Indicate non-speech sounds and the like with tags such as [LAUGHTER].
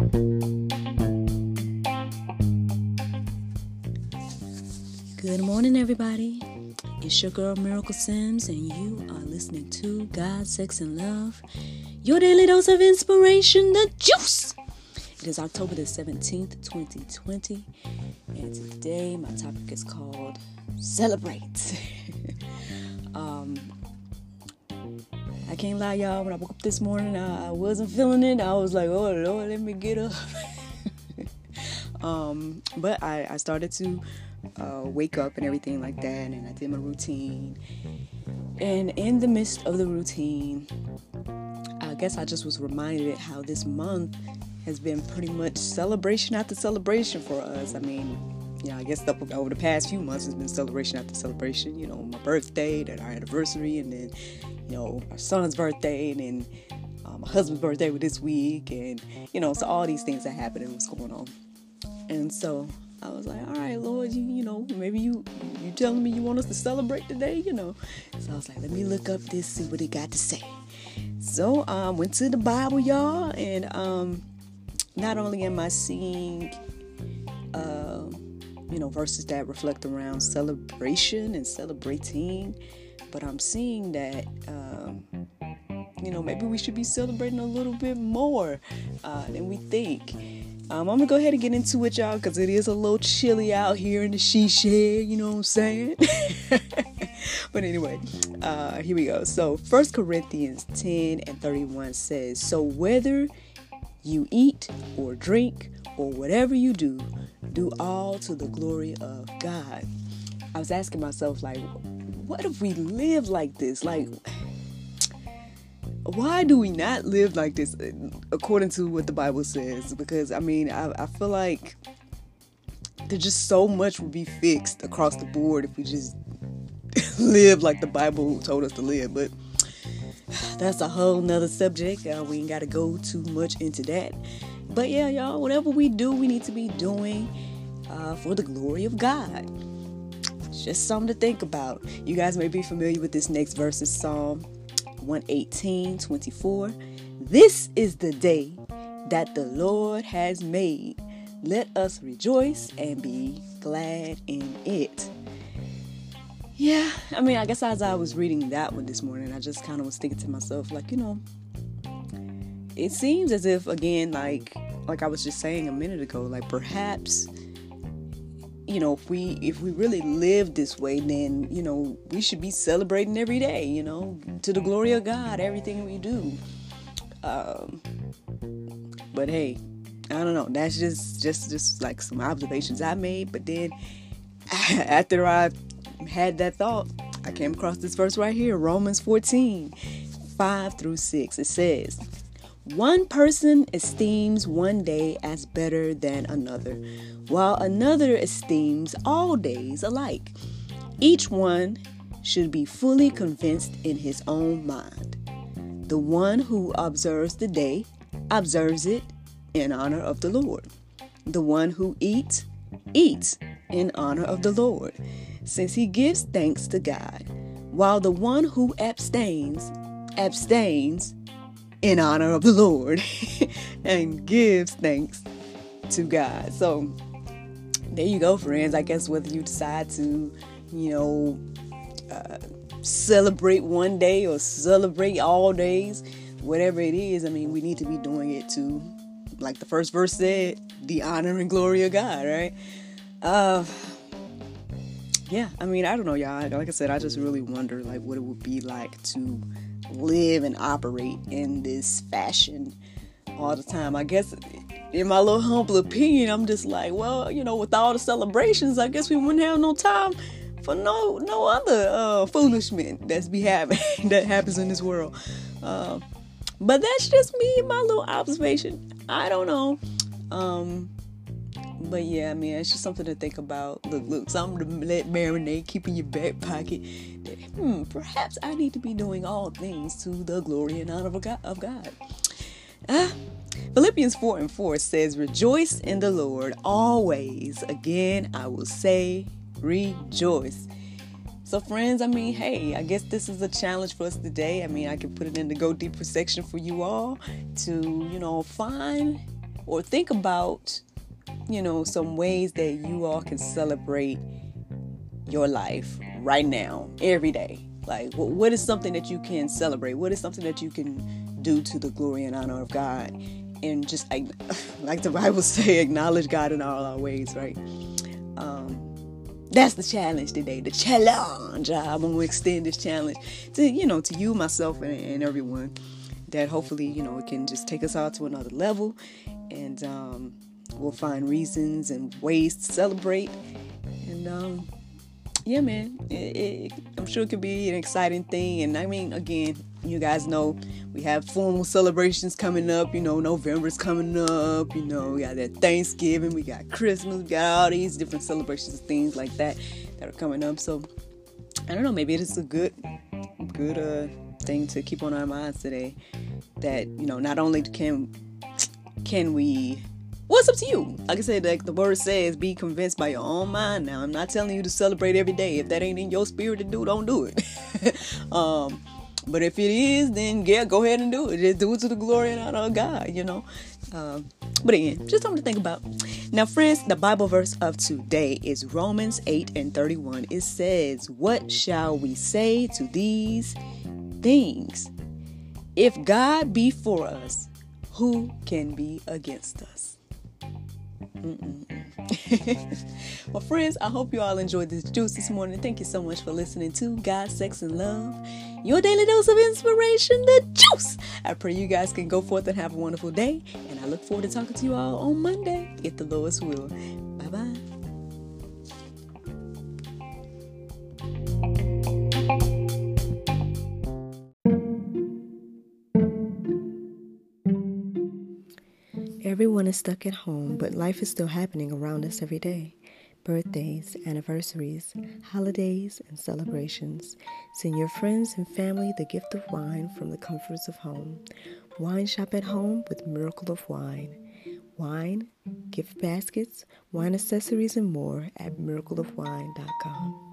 Good morning, everybody. It's your girl Miracle Sims, and you are listening to God, Sex, and Love, your daily dose of inspiration, the juice. It is October the 17th, 2020, and today my topic is called Celebrate. [LAUGHS] um, I can't lie, y'all. When I woke up this morning, I, wasn't feeling it. I was like, oh, Lord, let me get up. [LAUGHS] um, but I, I started to uh, wake up and everything like that, and I did my routine. And in the midst of the routine, I guess I just was reminded how this month has been pretty much celebration after celebration for us. I mean, yeah, I guess the, over the past few months has been celebration after celebration. You know, my birthday, then our anniversary, and then you know our son's birthday, and then uh, my husband's birthday was this week, and you know, so all these things that happened and what's going on. And so I was like, all right, Lord, you, you know, maybe you you telling me you want us to celebrate today, you know. So I was like, let me look up this, see what it got to say. So I um, went to the Bible, y'all, and um, not only am I seeing, uh, you know, verses that reflect around celebration and celebrating, but I'm seeing that, um, you know, maybe we should be celebrating a little bit more uh, than we think. Um, I'm gonna go ahead and get into it, y'all, because it is a little chilly out here in the she shed. You know what I'm saying? [LAUGHS] but anyway, uh, here we go. So, First Corinthians 10 and 31 says, "So whether you eat or drink or whatever you do, do all to the glory of God." I was asking myself, like, what if we live like this? Like why do we not live like this uh, according to what the Bible says? Because I mean, I, I feel like there's just so much would be fixed across the board if we just [LAUGHS] live like the Bible told us to live. But that's a whole nother subject. Uh, we ain't got to go too much into that. But yeah, y'all, whatever we do, we need to be doing uh, for the glory of God. It's just something to think about. You guys may be familiar with this next verse, is Psalm 118 24. This is the day that the Lord has made. Let us rejoice and be glad in it. Yeah, I mean, I guess as I was reading that one this morning, I just kind of was thinking to myself, like, you know, it seems as if, again, like, like I was just saying a minute ago, like perhaps you know if we if we really live this way then you know we should be celebrating every day you know to the glory of god everything we do. Um but hey i don't know. That's just just just like some observations i made but then [LAUGHS] after i had that thought i came across this verse right here romans 14 5 through 6 it says one person esteems one day as better than another, while another esteems all days alike. Each one should be fully convinced in his own mind. The one who observes the day observes it in honor of the Lord. The one who eats, eats in honor of the Lord, since he gives thanks to God, while the one who abstains, abstains in honor of the Lord [LAUGHS] and gives thanks to God. So there you go, friends. I guess whether you decide to, you know, uh, celebrate one day or celebrate all days, whatever it is, I mean, we need to be doing it to, like the first verse said, the honor and glory of God, right? Uh, yeah, I mean, I don't know, y'all. Like I said, I just really wonder, like, what it would be like to live and operate in this fashion all the time. I guess in my little humble opinion, I'm just like, well, you know, with all the celebrations, I guess we wouldn't have no time for no no other uh, foolishment that's be happening [LAUGHS] that happens in this world. Uh, but that's just me, my little observation. I don't know. Um, but yeah, I mean, it's just something to think about. Look, look, something to let marinate, keep in your back pocket. Hmm, perhaps I need to be doing all things to the glory and honor of God. Of God. Ah, Philippians 4 and 4 says, Rejoice in the Lord always. Again, I will say, rejoice. So, friends, I mean, hey, I guess this is a challenge for us today. I mean, I can put it in the go deeper section for you all to, you know, find or think about, you know, some ways that you all can celebrate your life right now, every day. Like, what is something that you can celebrate? What is something that you can do to the glory and honor of God? And just like, [LAUGHS] like the Bible [LAUGHS] say, acknowledge God in all our ways, right? Um, that's the challenge today. The challenge. I'm gonna extend this challenge to you know to you, myself, and, and everyone. That hopefully you know it can just take us all to another level, and um, we'll find reasons and ways to celebrate. And um, yeah, man, it, it, I'm sure it could be an exciting thing. And I mean, again, you guys know we have formal celebrations coming up. You know, November's coming up. You know, we got that Thanksgiving, we got Christmas, we got all these different celebrations and things like that that are coming up. So I don't know, maybe it's a good, good uh, thing to keep on our minds today. That you know, not only can can we it's up to you. Like I said, like the word says, be convinced by your own mind. Now, I'm not telling you to celebrate every day. If that ain't in your spirit to do, don't do it. [LAUGHS] um, but if it is, then yeah, go ahead and do it. Just do it to the glory and honor of God, you know. Um, but again, just something to think about. Now, friends, the Bible verse of today is Romans 8 and 31. It says, What shall we say to these things? If God be for us, who can be against us? [LAUGHS] well, friends, I hope you all enjoyed this juice this morning. Thank you so much for listening to God, Sex, and Love, your daily dose of inspiration, the juice. I pray you guys can go forth and have a wonderful day, and I look forward to talking to you all on Monday, if the Lord's will. Bye bye. Everyone is stuck at home, but life is still happening around us every day. Birthdays, anniversaries, holidays, and celebrations. Send your friends and family the gift of wine from the comforts of home. Wine shop at home with Miracle of Wine. Wine, gift baskets, wine accessories, and more at miracleofwine.com.